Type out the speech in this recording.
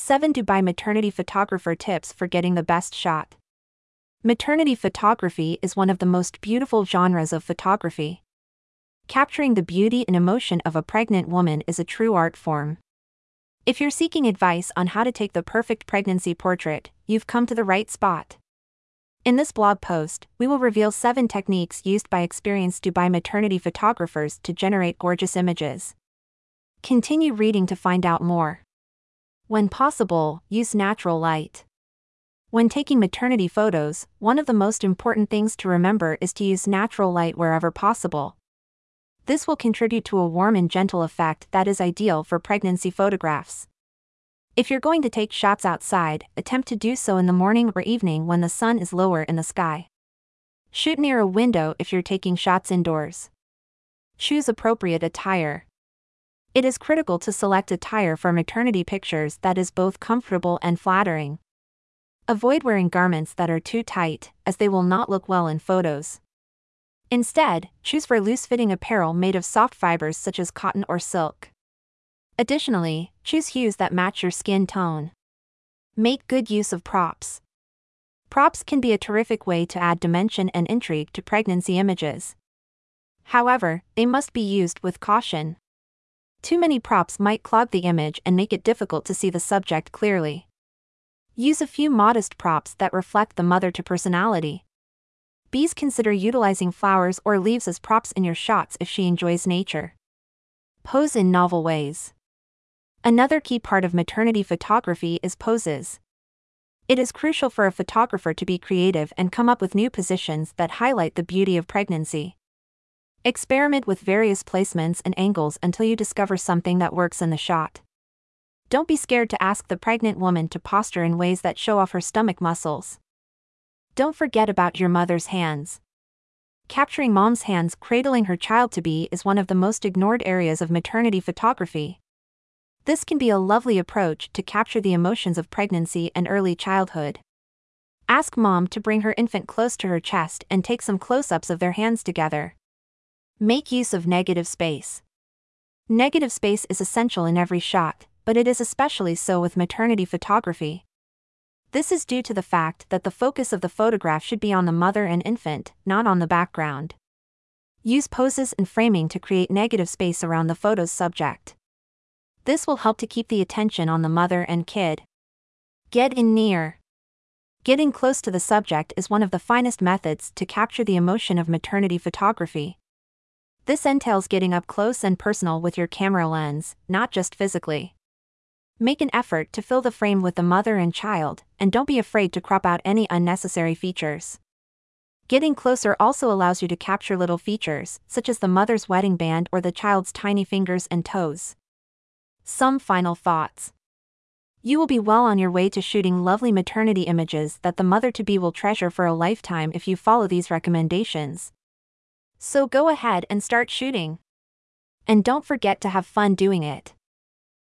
7 Dubai Maternity Photographer Tips for Getting the Best Shot. Maternity photography is one of the most beautiful genres of photography. Capturing the beauty and emotion of a pregnant woman is a true art form. If you're seeking advice on how to take the perfect pregnancy portrait, you've come to the right spot. In this blog post, we will reveal 7 techniques used by experienced Dubai maternity photographers to generate gorgeous images. Continue reading to find out more. When possible, use natural light. When taking maternity photos, one of the most important things to remember is to use natural light wherever possible. This will contribute to a warm and gentle effect that is ideal for pregnancy photographs. If you're going to take shots outside, attempt to do so in the morning or evening when the sun is lower in the sky. Shoot near a window if you're taking shots indoors. Choose appropriate attire. It is critical to select a tire for maternity pictures that is both comfortable and flattering. Avoid wearing garments that are too tight, as they will not look well in photos. Instead, choose for loose fitting apparel made of soft fibers such as cotton or silk. Additionally, choose hues that match your skin tone. Make good use of props. Props can be a terrific way to add dimension and intrigue to pregnancy images. However, they must be used with caution. Too many props might clog the image and make it difficult to see the subject clearly. Use a few modest props that reflect the mother to personality. Bees consider utilizing flowers or leaves as props in your shots if she enjoys nature. Pose in novel ways. Another key part of maternity photography is poses. It is crucial for a photographer to be creative and come up with new positions that highlight the beauty of pregnancy. Experiment with various placements and angles until you discover something that works in the shot. Don't be scared to ask the pregnant woman to posture in ways that show off her stomach muscles. Don't forget about your mother's hands. Capturing mom's hands cradling her child to be is one of the most ignored areas of maternity photography. This can be a lovely approach to capture the emotions of pregnancy and early childhood. Ask mom to bring her infant close to her chest and take some close ups of their hands together. Make use of negative space. Negative space is essential in every shot, but it is especially so with maternity photography. This is due to the fact that the focus of the photograph should be on the mother and infant, not on the background. Use poses and framing to create negative space around the photo's subject. This will help to keep the attention on the mother and kid. Get in near. Getting close to the subject is one of the finest methods to capture the emotion of maternity photography. This entails getting up close and personal with your camera lens, not just physically. Make an effort to fill the frame with the mother and child, and don't be afraid to crop out any unnecessary features. Getting closer also allows you to capture little features, such as the mother's wedding band or the child's tiny fingers and toes. Some final thoughts. You will be well on your way to shooting lovely maternity images that the mother to be will treasure for a lifetime if you follow these recommendations. So go ahead and start shooting. And don't forget to have fun doing it.